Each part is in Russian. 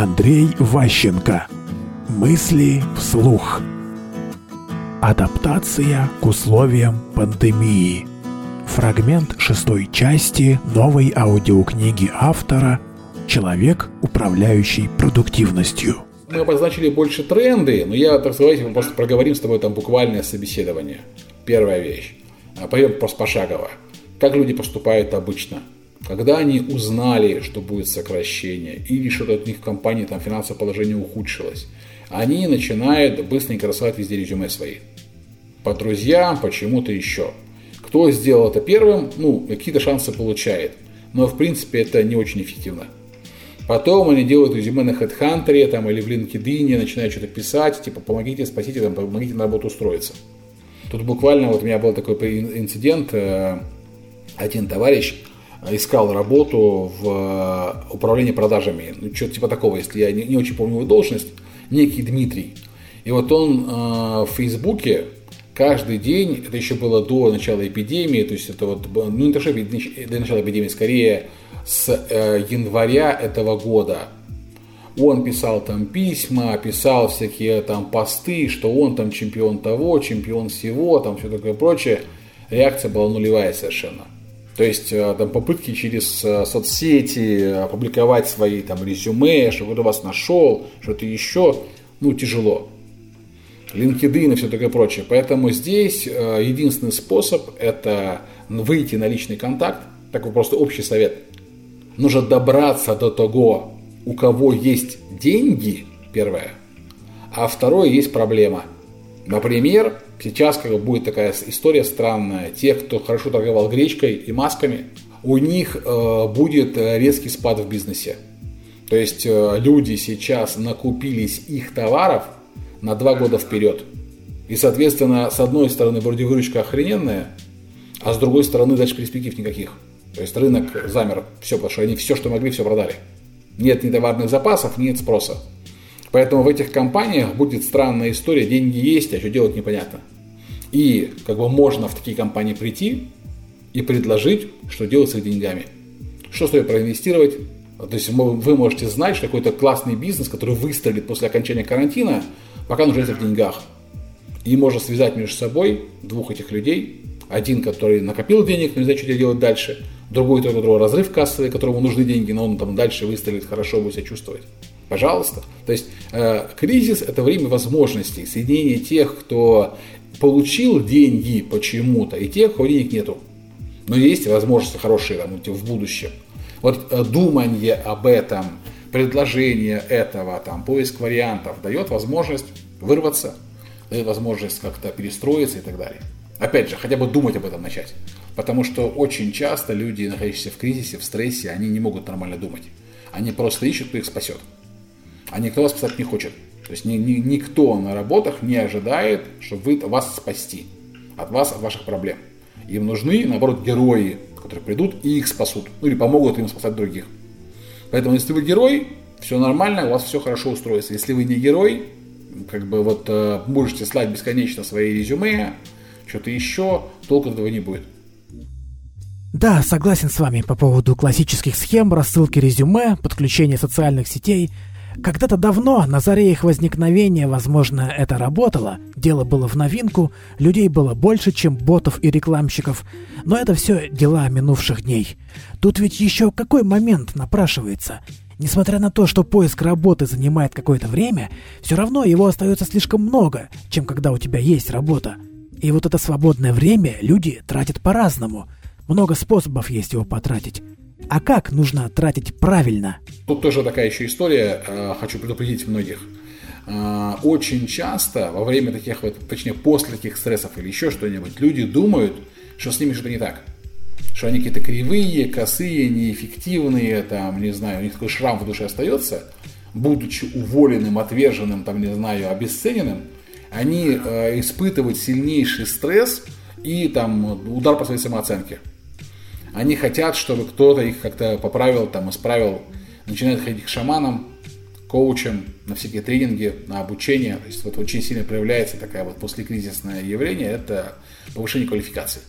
Андрей Ващенко. Мысли вслух. Адаптация к условиям пандемии. Фрагмент шестой части новой аудиокниги автора «Человек, управляющий продуктивностью». Мы обозначили больше тренды, но я, так сказать, мы просто проговорим с тобой там буквальное собеседование. Первая вещь. А, пойдем просто пошагово. Как люди поступают обычно? Когда они узнали, что будет сокращение, или что-то от них в компании там финансовое положение ухудшилось, они начинают быстренько рассылать везде резюме свои. По друзьям, почему-то еще. Кто сделал это первым, ну, какие-то шансы получает. Но, в принципе, это не очень эффективно. Потом они делают резюме на HeadHunter там, или в LinkedIn, начинают что-то писать, типа, помогите, спасите, там, помогите на работу устроиться. Тут буквально вот у меня был такой инцидент, э, один товарищ искал работу в э, управлении продажами. Ну, что-то типа такого, если я не, не очень помню его должность, некий Дмитрий. И вот он э, в Фейсбуке каждый день, это еще было до начала эпидемии, то есть это вот, ну не то, что до начала эпидемии, скорее с э, января этого года. Он писал там письма, писал всякие там посты, что он там чемпион того, чемпион всего, там все такое прочее. Реакция была нулевая совершенно. То есть э, там попытки через э, соцсети опубликовать свои там резюме, что кто вас нашел, что-то еще, ну тяжело. LinkedIn и все такое прочее. Поэтому здесь э, единственный способ это выйти на личный контакт, такой просто общий совет. Нужно добраться до того, у кого есть деньги, первое, а второе есть проблема. Например, Сейчас как будет такая история странная. Те, кто хорошо торговал гречкой и масками, у них э, будет резкий спад в бизнесе. То есть э, люди сейчас накупились их товаров на два года вперед. И, соответственно, с одной стороны, вроде выручка охрененная, а с другой стороны, дальше перспектив никаких. То есть рынок замер, все, потому что они все, что могли, все продали. Нет ни товарных запасов, нет спроса. Поэтому в этих компаниях будет странная история, деньги есть, а что делать непонятно. И как бы можно в такие компании прийти и предложить, что делать с их деньгами. Что стоит проинвестировать. То есть вы можете знать, что какой-то классный бизнес, который выстрелит после окончания карантина, пока нуждается в деньгах. И можно связать между собой двух этих людей. Один, который накопил денег, но не знает, что делать дальше. Другой, у которого разрыв кассовый, которому нужны деньги, но он там дальше выстрелит, хорошо будет себя чувствовать. Пожалуйста. То есть э, кризис – это время возможностей, соединение тех, кто получил деньги почему-то, и тех, у кого денег нету. Но есть возможности хорошие там, в будущем. Вот э, думание об этом, предложение этого, там, поиск вариантов дает возможность вырваться, дает возможность как-то перестроиться и так далее. Опять же, хотя бы думать об этом начать. Потому что очень часто люди, находящиеся в кризисе, в стрессе, они не могут нормально думать. Они просто ищут, кто их спасет. А никто вас спасать не хочет. То есть ни, ни, никто на работах не ожидает, чтобы вы, вас спасти от вас, от ваших проблем. Им нужны, наоборот, герои, которые придут и их спасут. Ну или помогут им спасать других. Поэтому, если вы герой, все нормально, у вас все хорошо устроится. Если вы не герой, как бы вот э, можете слать бесконечно свои резюме, что-то еще, толку этого не будет. Да, согласен с вами по поводу классических схем, рассылки резюме, подключения социальных сетей – когда-то давно, на заре их возникновения, возможно, это работало, дело было в новинку, людей было больше, чем ботов и рекламщиков, но это все дела минувших дней. Тут ведь еще какой момент напрашивается? Несмотря на то, что поиск работы занимает какое-то время, все равно его остается слишком много, чем когда у тебя есть работа. И вот это свободное время люди тратят по-разному. Много способов есть его потратить. А как нужно тратить правильно? Тут тоже такая еще история, э, хочу предупредить многих. Э, очень часто во время таких точнее после таких стрессов или еще что-нибудь, люди думают, что с ними что-то не так. Что они какие-то кривые, косые, неэффективные, там, не знаю, у них такой шрам в душе остается, будучи уволенным, отверженным, там, не знаю, обесцененным, они э, испытывают сильнейший стресс и там удар по своей самооценке. Они хотят, чтобы кто-то их как-то поправил, там, исправил. Начинают ходить к шаманам, коучам, на всякие тренинги, на обучение. То есть вот очень сильно проявляется такая вот послекризисное явление, это повышение квалификации.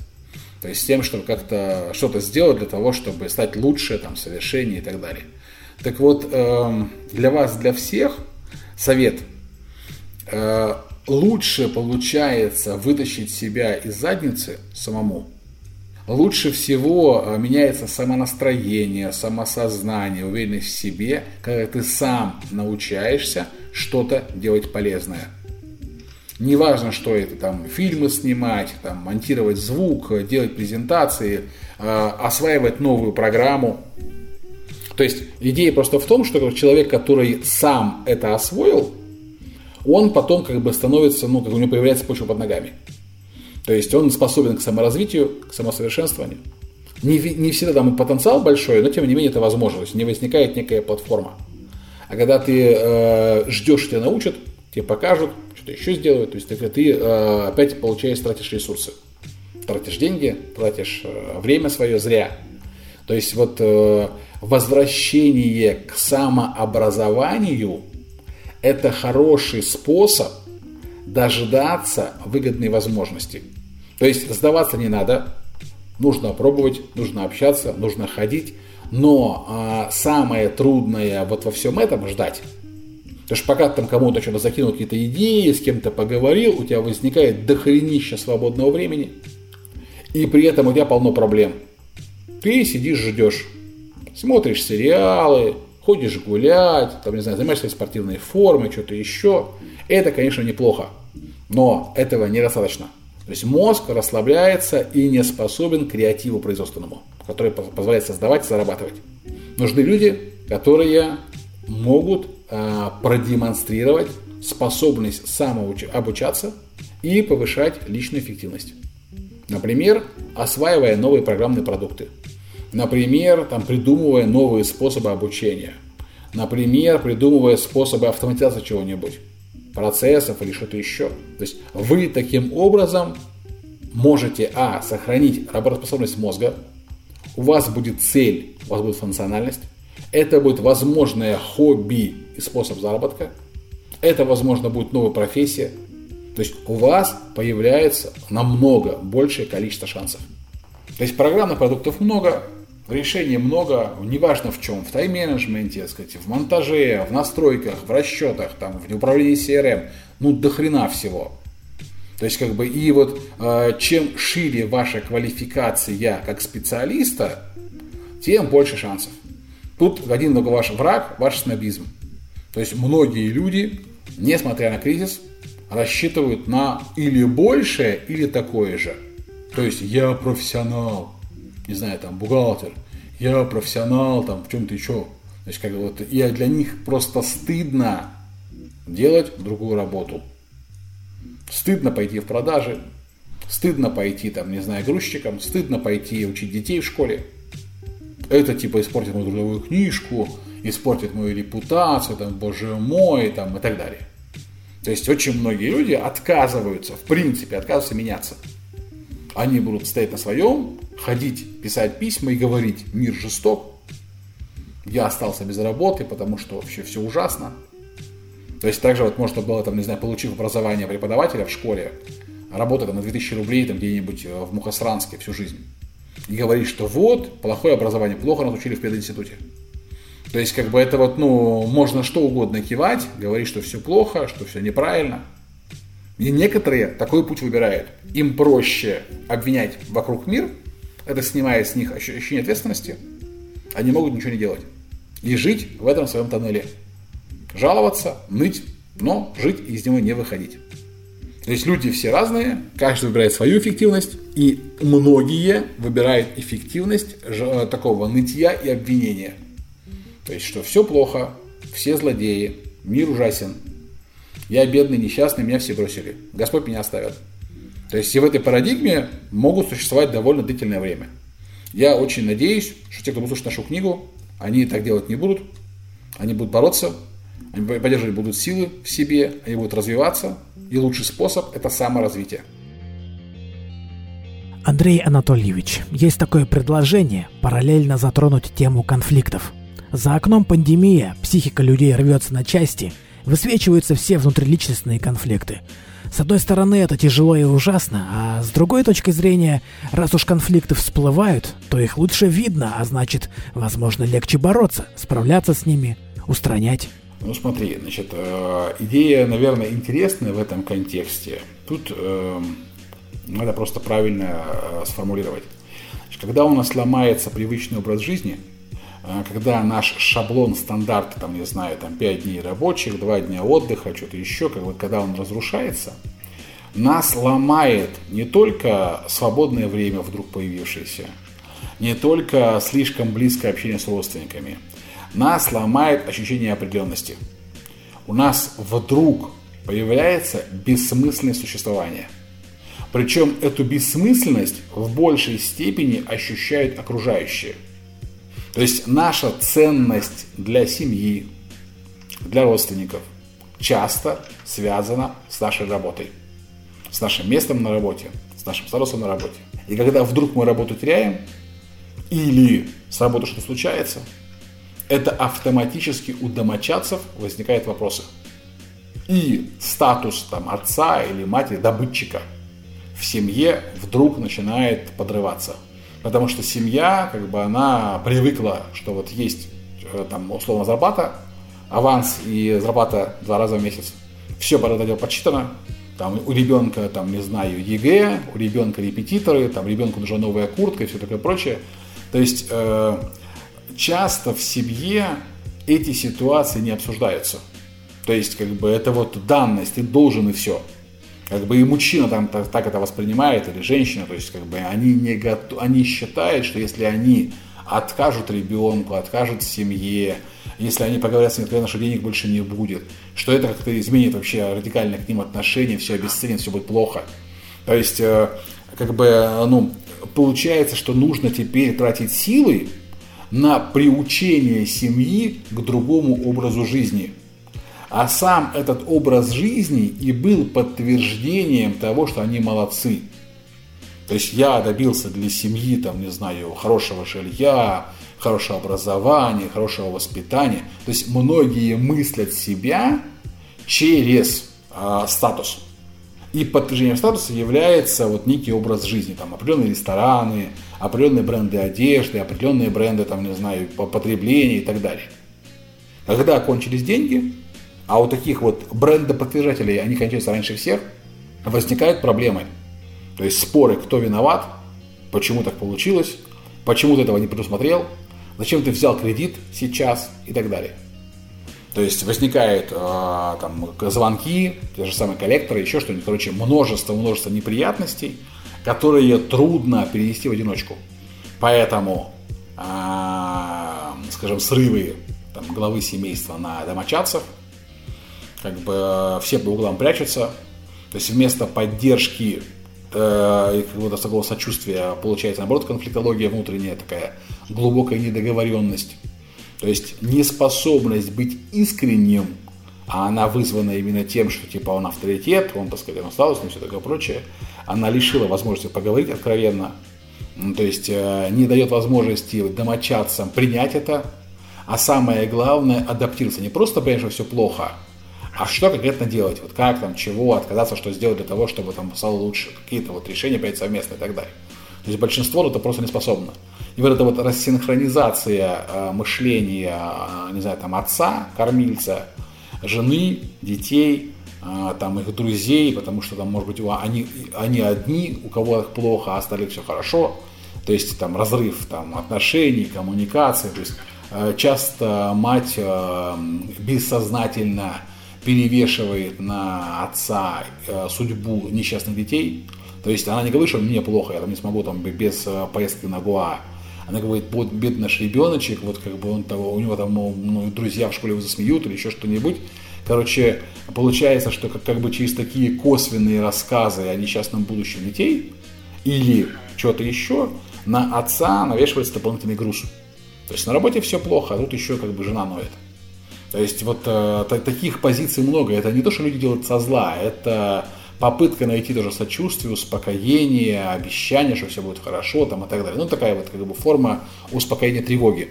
То есть с тем, чтобы как-то что-то сделать для того, чтобы стать лучше, там, совершеннее и так далее. Так вот, э, для вас, для всех совет. Э, лучше получается вытащить себя из задницы самому. Лучше всего э, меняется самонастроение, самосознание, уверенность в себе, когда ты сам научаешься что-то делать полезное. Неважно, что это, там, фильмы снимать, там, монтировать звук, делать презентации, э, осваивать новую программу. То есть идея просто в том, что человек, который сам это освоил, он потом как бы становится, ну, как у него появляется почва под ногами. То есть он способен к саморазвитию, к самосовершенствованию. Не, не всегда там потенциал большой, но тем не менее это возможно. То есть не возникает некая платформа. А когда ты э, ждешь, тебя научат, тебе покажут, что-то еще сделают, то есть ты, ты э, опять получаешь, тратишь ресурсы. Тратишь деньги, тратишь э, время свое зря. То есть вот э, возвращение к самообразованию – это хороший способ дождаться выгодной возможности. То есть сдаваться не надо, нужно пробовать, нужно общаться, нужно ходить, но а, самое трудное вот во всем этом ждать. Потому что пока ты там кому-то что-то закинул какие-то идеи, с кем-то поговорил, у тебя возникает дохренища свободного времени, и при этом у тебя полно проблем. Ты сидишь, ждешь, смотришь сериалы, ходишь гулять, там, не знаю, занимаешься спортивной формой, что-то еще. Это, конечно, неплохо, но этого недостаточно. То есть мозг расслабляется и не способен к креативу производственному, который позволяет создавать и зарабатывать. Нужны люди, которые могут э, продемонстрировать способность самообучаться и повышать личную эффективность. Например, осваивая новые программные продукты. Например, там, придумывая новые способы обучения. Например, придумывая способы автоматизации чего-нибудь процессов или что-то еще. То есть вы таким образом можете, а, сохранить работоспособность мозга, у вас будет цель, у вас будет функциональность, это будет возможное хобби и способ заработка, это, возможно, будет новая профессия, то есть у вас появляется намного большее количество шансов. То есть программных продуктов много, Решений много, неважно в чем, в тайм-менеджменте, сказать, в монтаже, в настройках, в расчетах, там, в управлении CRM, ну до хрена всего. То есть как бы и вот э, чем шире ваша квалификация как специалиста, тем больше шансов. Тут один только ваш враг, ваш снобизм. То есть многие люди, несмотря на кризис, рассчитывают на или большее, или такое же. То есть я профессионал, не знаю, там, бухгалтер, я профессионал, там, в чем-то еще. Есть, как вот, и для них просто стыдно делать другую работу. Стыдно пойти в продажи, стыдно пойти, там, не знаю, грузчиком, стыдно пойти учить детей в школе. Это типа испортит мою трудовую книжку, испортит мою репутацию, там, боже мой, там, и так далее. То есть очень многие люди отказываются, в принципе, отказываются меняться. Они будут стоять на своем, ходить, писать письма и говорить, мир жесток, я остался без работы, потому что вообще все ужасно. То есть также вот можно было, там, не знаю, получив образование преподавателя в школе, работать там, на 2000 рублей там где-нибудь э, в Мухосранске всю жизнь. И говорить, что вот, плохое образование, плохо нас учили в пединституте. То есть, как бы это вот, ну, можно что угодно кивать, говорить, что все плохо, что все неправильно. И некоторые такой путь выбирают. Им проще обвинять вокруг мир, это снимает с них ощущение ответственности, они могут ничего не делать. И жить в этом своем тоннеле. Жаловаться, ныть, но жить и из него не выходить. То есть люди все разные, каждый выбирает свою эффективность, и многие выбирают эффективность такого нытья и обвинения. То есть, что все плохо, все злодеи, мир ужасен, я бедный, несчастный, меня все бросили, Господь меня оставит. То есть и в этой парадигме могут существовать довольно длительное время. Я очень надеюсь, что те, кто будет слушать нашу книгу, они так делать не будут. Они будут бороться, они поддерживать будут силы в себе, они будут развиваться. И лучший способ – это саморазвитие. Андрей Анатольевич, есть такое предложение параллельно затронуть тему конфликтов. За окном пандемия, психика людей рвется на части, высвечиваются все внутриличностные конфликты – С одной стороны, это тяжело и ужасно, а с другой точки зрения, раз уж конфликты всплывают, то их лучше видно, а значит, возможно, легче бороться, справляться с ними, устранять. Ну смотри, значит, э, идея, наверное, интересная в этом контексте. Тут э, надо просто правильно э, сформулировать. Когда у нас ломается привычный образ жизни, когда наш шаблон стандарт, там, не знаю, там 5 дней рабочих, 2 дня отдыха, что-то еще, как бы, когда он разрушается, нас ломает не только свободное время вдруг появившееся, не только слишком близкое общение с родственниками – нас ломает ощущение определенности. У нас вдруг появляется бессмысленность существования. Причем эту бессмысленность в большей степени ощущают окружающие. То есть наша ценность для семьи, для родственников часто связана с нашей работой, с нашим местом на работе, с нашим статусом на работе. И когда вдруг мы работу теряем, или с работы что-то случается – это автоматически у домочадцев возникают вопросы. И статус там, отца или матери, добытчика в семье вдруг начинает подрываться. Потому что семья, как бы она привыкла, что вот есть э, там условно зарплата, аванс и зарплата два раза в месяц. Все это дело подсчитано. Там у ребенка, там, не знаю, ЕГЭ, у ребенка репетиторы, там ребенку нужна новая куртка и все такое прочее. То есть э, часто в семье эти ситуации не обсуждаются. То есть, как бы, это вот данность, ты должен и все. Как бы и мужчина там так, это воспринимает, или женщина, то есть, как бы, они, не готов, они считают, что если они откажут ребенку, откажут семье, если они поговорят с ним откровенно, что денег больше не будет, что это как-то изменит вообще радикально к ним отношения, все обесценит, все будет плохо. То есть, э, как бы, ну, получается, что нужно теперь тратить силы на приучение семьи к другому образу жизни. А сам этот образ жизни и был подтверждением того, что они молодцы. То есть я добился для семьи, там, не знаю, хорошего жилья, хорошего образования, хорошего воспитания. То есть многие мыслят себя через э, статус. И подтверждением статуса является вот некий образ жизни, там определенные рестораны, определенные бренды одежды, определенные бренды, там, не знаю, потребления и так далее. Когда кончились деньги, а у таких вот брендоподтверждателей, они кончаются раньше всех, возникают проблемы. То есть споры, кто виноват, почему так получилось, почему ты этого не предусмотрел, зачем ты взял кредит сейчас и так далее. То есть возникают э, там звонки, те же самые коллекторы, еще что-нибудь, короче, множество, множество неприятностей, которые трудно перенести в одиночку. Поэтому, э, скажем, срывы там, главы семейства на домочадцев, как бы все по углам прячутся, то есть вместо поддержки э, и какого-то такого сочувствия получается наоборот конфликтология внутренняя такая глубокая недоговоренность. То есть неспособность быть искренним, а она вызвана именно тем, что типа он авторитет, он, так сказать, он остался, и все такое прочее, она лишила возможности поговорить откровенно, то есть э, не дает возможности домочадцам принять это, а самое главное адаптироваться. Не просто что все плохо, а что конкретно делать, вот как там, чего, отказаться, что сделать для того, чтобы там стало лучше, какие-то вот решения принять совместно и так далее. То есть большинство это просто не способно. И вот эта вот рассинхронизация э, мышления, э, не знаю, там отца, кормильца, жены, детей, э, там их друзей, потому что там, может быть, они, они одни, у кого плохо, а остальных все хорошо. То есть там разрыв там, отношений, коммуникации. То есть э, часто мать э, бессознательно перевешивает на отца э, судьбу несчастных детей, то есть она не говорит, что мне плохо, я там не смогу там без э, поездки на Гуа. Она говорит, вот бедный наш ребеночек, вот как бы он того, у него там ну, друзья в школе его засмеют или еще что-нибудь. Короче, получается, что как, как бы через такие косвенные рассказы о несчастном будущем детей или что-то еще, на отца навешивается дополнительный груз. То есть на работе все плохо, а тут еще как бы жена ноет. То есть вот э, таких позиций много. Это не то, что люди делают со зла, это попытка найти тоже сочувствие, успокоение, обещание, что все будет хорошо там, и так далее. Ну, такая вот как бы форма успокоения тревоги.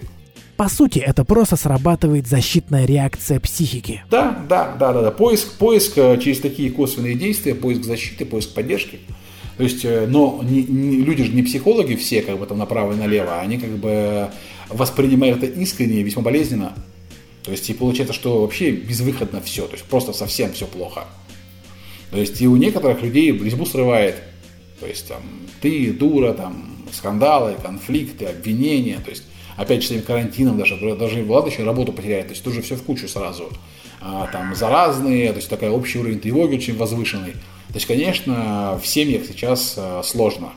По сути, это просто срабатывает защитная реакция психики. Да, да, да, да, да. Поиск, поиск э, через такие косвенные действия, поиск защиты, поиск поддержки. То есть, э, но не, не, люди же не психологи все, как бы там направо и налево, они как бы воспринимают это искренне и весьма болезненно. То есть, и получается, что вообще безвыходно все, то есть просто совсем все плохо. То есть, и у некоторых людей резьбу срывает. То есть, там, ты дура, там, скандалы, конфликты, обвинения, то есть, опять же, с этим карантином даже, даже ладно еще работу потеряет, то есть, тоже все в кучу сразу. А, там, заразные, то есть, такой общий уровень тревоги очень возвышенный. То есть, конечно, в семьях сейчас а, сложно.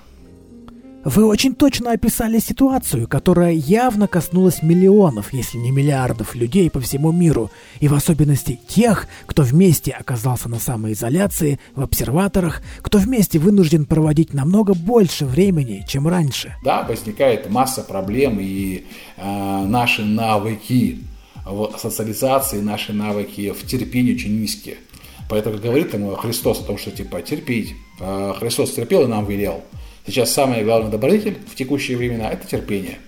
Вы очень точно описали ситуацию, которая явно коснулась миллионов, если не миллиардов людей по всему миру, и в особенности тех, кто вместе оказался на самоизоляции, в обсерваторах, кто вместе вынужден проводить намного больше времени, чем раньше. Да, возникает масса проблем, и э, наши навыки в социализации, наши навыки в терпении очень низкие. Поэтому говорит там Христос о том, что типа терпеть. Э, Христос терпел и нам велел. Сейчас самый главный добродетель в текущие времена – это терпение.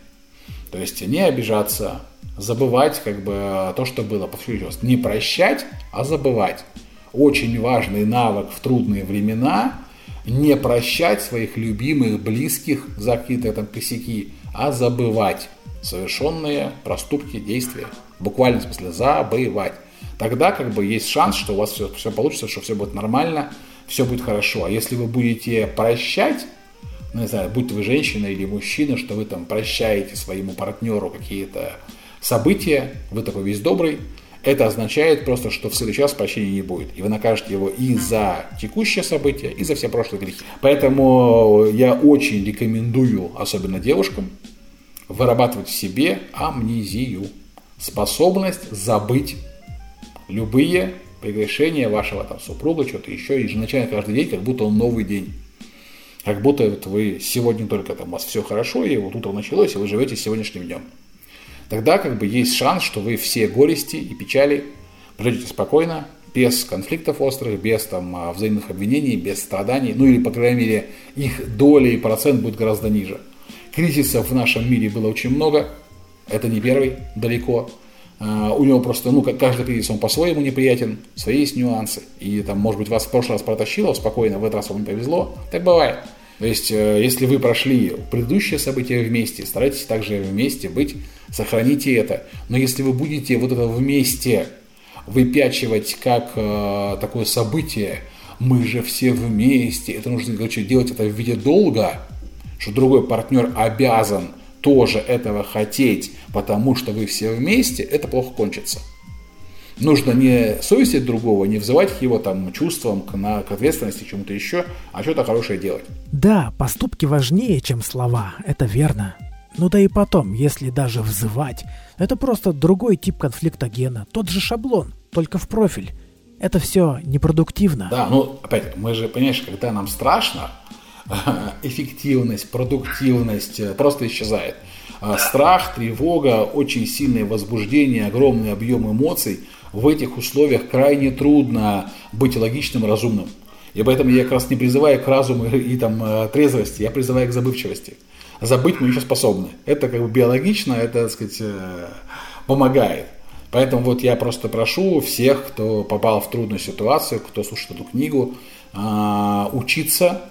То есть не обижаться, забывать как бы то, что было. Повторю раз, не прощать, а забывать. Очень важный навык в трудные времена – не прощать своих любимых, близких за какие-то там косяки, а забывать совершенные проступки, действия. Буквально в смысле забывать. Тогда как бы есть шанс, что у вас все, все получится, что все будет нормально, все будет хорошо. А если вы будете прощать, ну, не знаю, будь вы женщина или мужчина, что вы там прощаете своему партнеру какие-то события, вы такой весь добрый, это означает просто, что в следующий раз прощения не будет. И вы накажете его и за текущее событие, и за все прошлые грехи. Поэтому я очень рекомендую, особенно девушкам, вырабатывать в себе амнезию. Способность забыть любые прегрешения вашего там супруга, что-то еще, и же начинать каждый день, как будто он новый день. Как будто вот вы сегодня только там у вас все хорошо, и вот утро началось, и вы живете сегодняшним днем. Тогда как бы есть шанс, что вы все горести и печали пройдете спокойно, без конфликтов острых, без там а, взаимных обвинений, без страданий, ну или, по крайней мере, их доля и процент будет гораздо ниже. Кризисов в нашем мире было очень много, это не первый, далеко. Uh, у него просто, ну, каждый кризис, он по-своему неприятен, свои есть нюансы. И там, может быть, вас в прошлый раз протащило спокойно, в этот раз вам не повезло. Так бывает. То есть, э, если вы прошли предыдущее событие вместе, старайтесь также вместе быть, сохраните это. Но если вы будете вот это вместе выпячивать как э, такое событие, мы же все вместе, это нужно короче, делать это в виде долга, что другой партнер обязан тоже этого хотеть, потому что вы все вместе, это плохо кончится нужно не совестить другого, не взывать к его там чувствам, к, на, к ответственности, чему-то еще, а что-то хорошее делать. Да, поступки важнее, чем слова, это верно. Ну да и потом, если даже взывать, это просто другой тип конфликта гена, тот же шаблон, только в профиль. Это все непродуктивно. Да, ну опять, мы же, понимаешь, когда нам страшно, эффективность, продуктивность э, просто исчезает. А страх, тревога, очень сильное возбуждение, огромный объем эмоций – в этих условиях крайне трудно быть логичным, разумным. И поэтому я как раз не призываю к разуму и, и там, э, трезвости, я призываю к забывчивости. Забыть мы еще способны. Это как бы биологично, это, так сказать, э, помогает. Поэтому вот я просто прошу всех, кто попал в трудную ситуацию, кто слушает эту книгу, э, учиться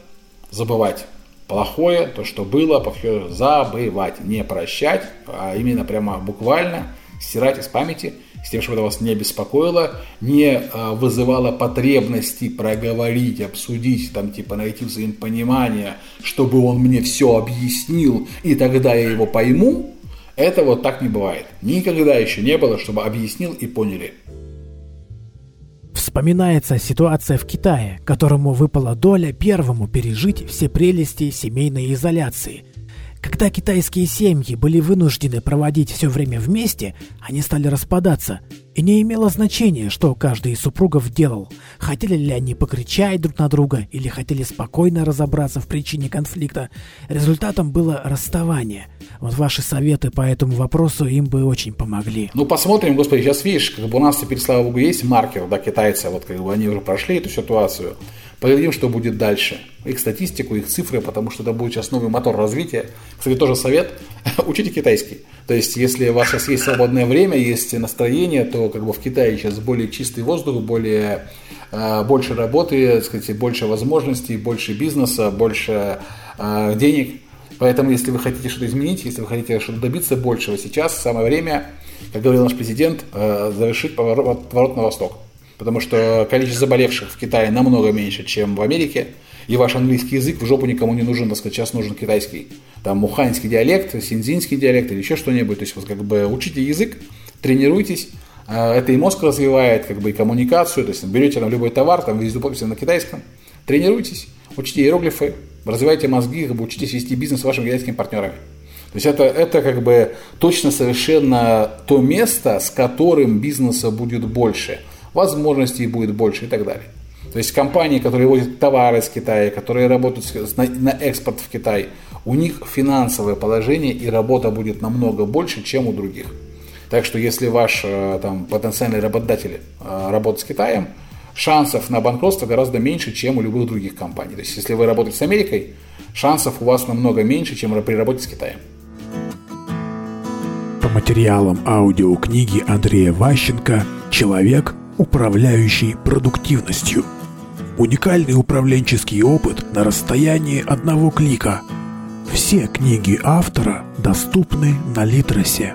забывать плохое, то, что было, забывать, не прощать, а именно прямо буквально стирать из памяти – с тем, чтобы это вас не беспокоило, не а, вызывало потребности проговорить, обсудить, там, типа, найти взаимопонимание, чтобы он мне все объяснил, и тогда я его пойму, это вот так не бывает. Никогда еще не было, чтобы объяснил и поняли. Вспоминается ситуация в Китае, которому выпала доля первому пережить все прелести семейной изоляции – когда китайские семьи были вынуждены проводить все время вместе, они стали распадаться, и не имело значения, что каждый из супругов делал. Хотели ли они покричать друг на друга, или хотели спокойно разобраться в причине конфликта. Результатом было расставание. Вот ваши советы по этому вопросу им бы очень помогли. Ну, посмотрим, господи, сейчас видишь, как бы у нас теперь, слава богу, есть маркер, да, китайцы, вот как бы они уже прошли эту ситуацию Поглядим, что будет дальше. Их статистику, их цифры, потому что это будет сейчас новый мотор развития. Кстати, тоже совет. Учите китайский. То есть, если у вас сейчас есть свободное время, есть настроение, то как бы в Китае сейчас более чистый воздух, более, э, больше работы, сказать, больше возможностей, больше бизнеса, больше э, денег. Поэтому, если вы хотите что-то изменить, если вы хотите что-то добиться большего, сейчас самое время, как говорил наш президент, э, завершить поворот, поворот на восток. Потому что количество заболевших в Китае намного меньше, чем в Америке. И ваш английский язык в жопу никому не нужен, так сказать, сейчас нужен китайский. Там муханский диалект, синзинский диалект или еще что-нибудь. То есть вот как бы учите язык, тренируйтесь, э, это и мозг развивает, как бы и коммуникацию, то есть берете там любой товар, там везде подписи на китайском, тренируйтесь, учите иероглифы, развивайте мозги, как бы учитесь вести бизнес с вашими китайскими партнерами. То есть это, это как бы точно совершенно то место, с которым бизнеса будет больше, возможностей будет больше и так далее. То есть компании, которые возят товары из Китая, которые работают на, экспорт в Китай, у них финансовое положение и работа будет намного больше, чем у других. Так что если ваш э, там, потенциальный работодатель э, работает с Китаем, шансов на банкротство гораздо меньше, чем у любых других компаний. То есть, если вы работаете с Америкой, шансов у вас намного меньше, чем при работе с Китаем. По материалам аудиокниги Андрея Ващенко «Человек, управляющий продуктивностью». Уникальный управленческий опыт на расстоянии одного клика. Все книги автора доступны на Литресе.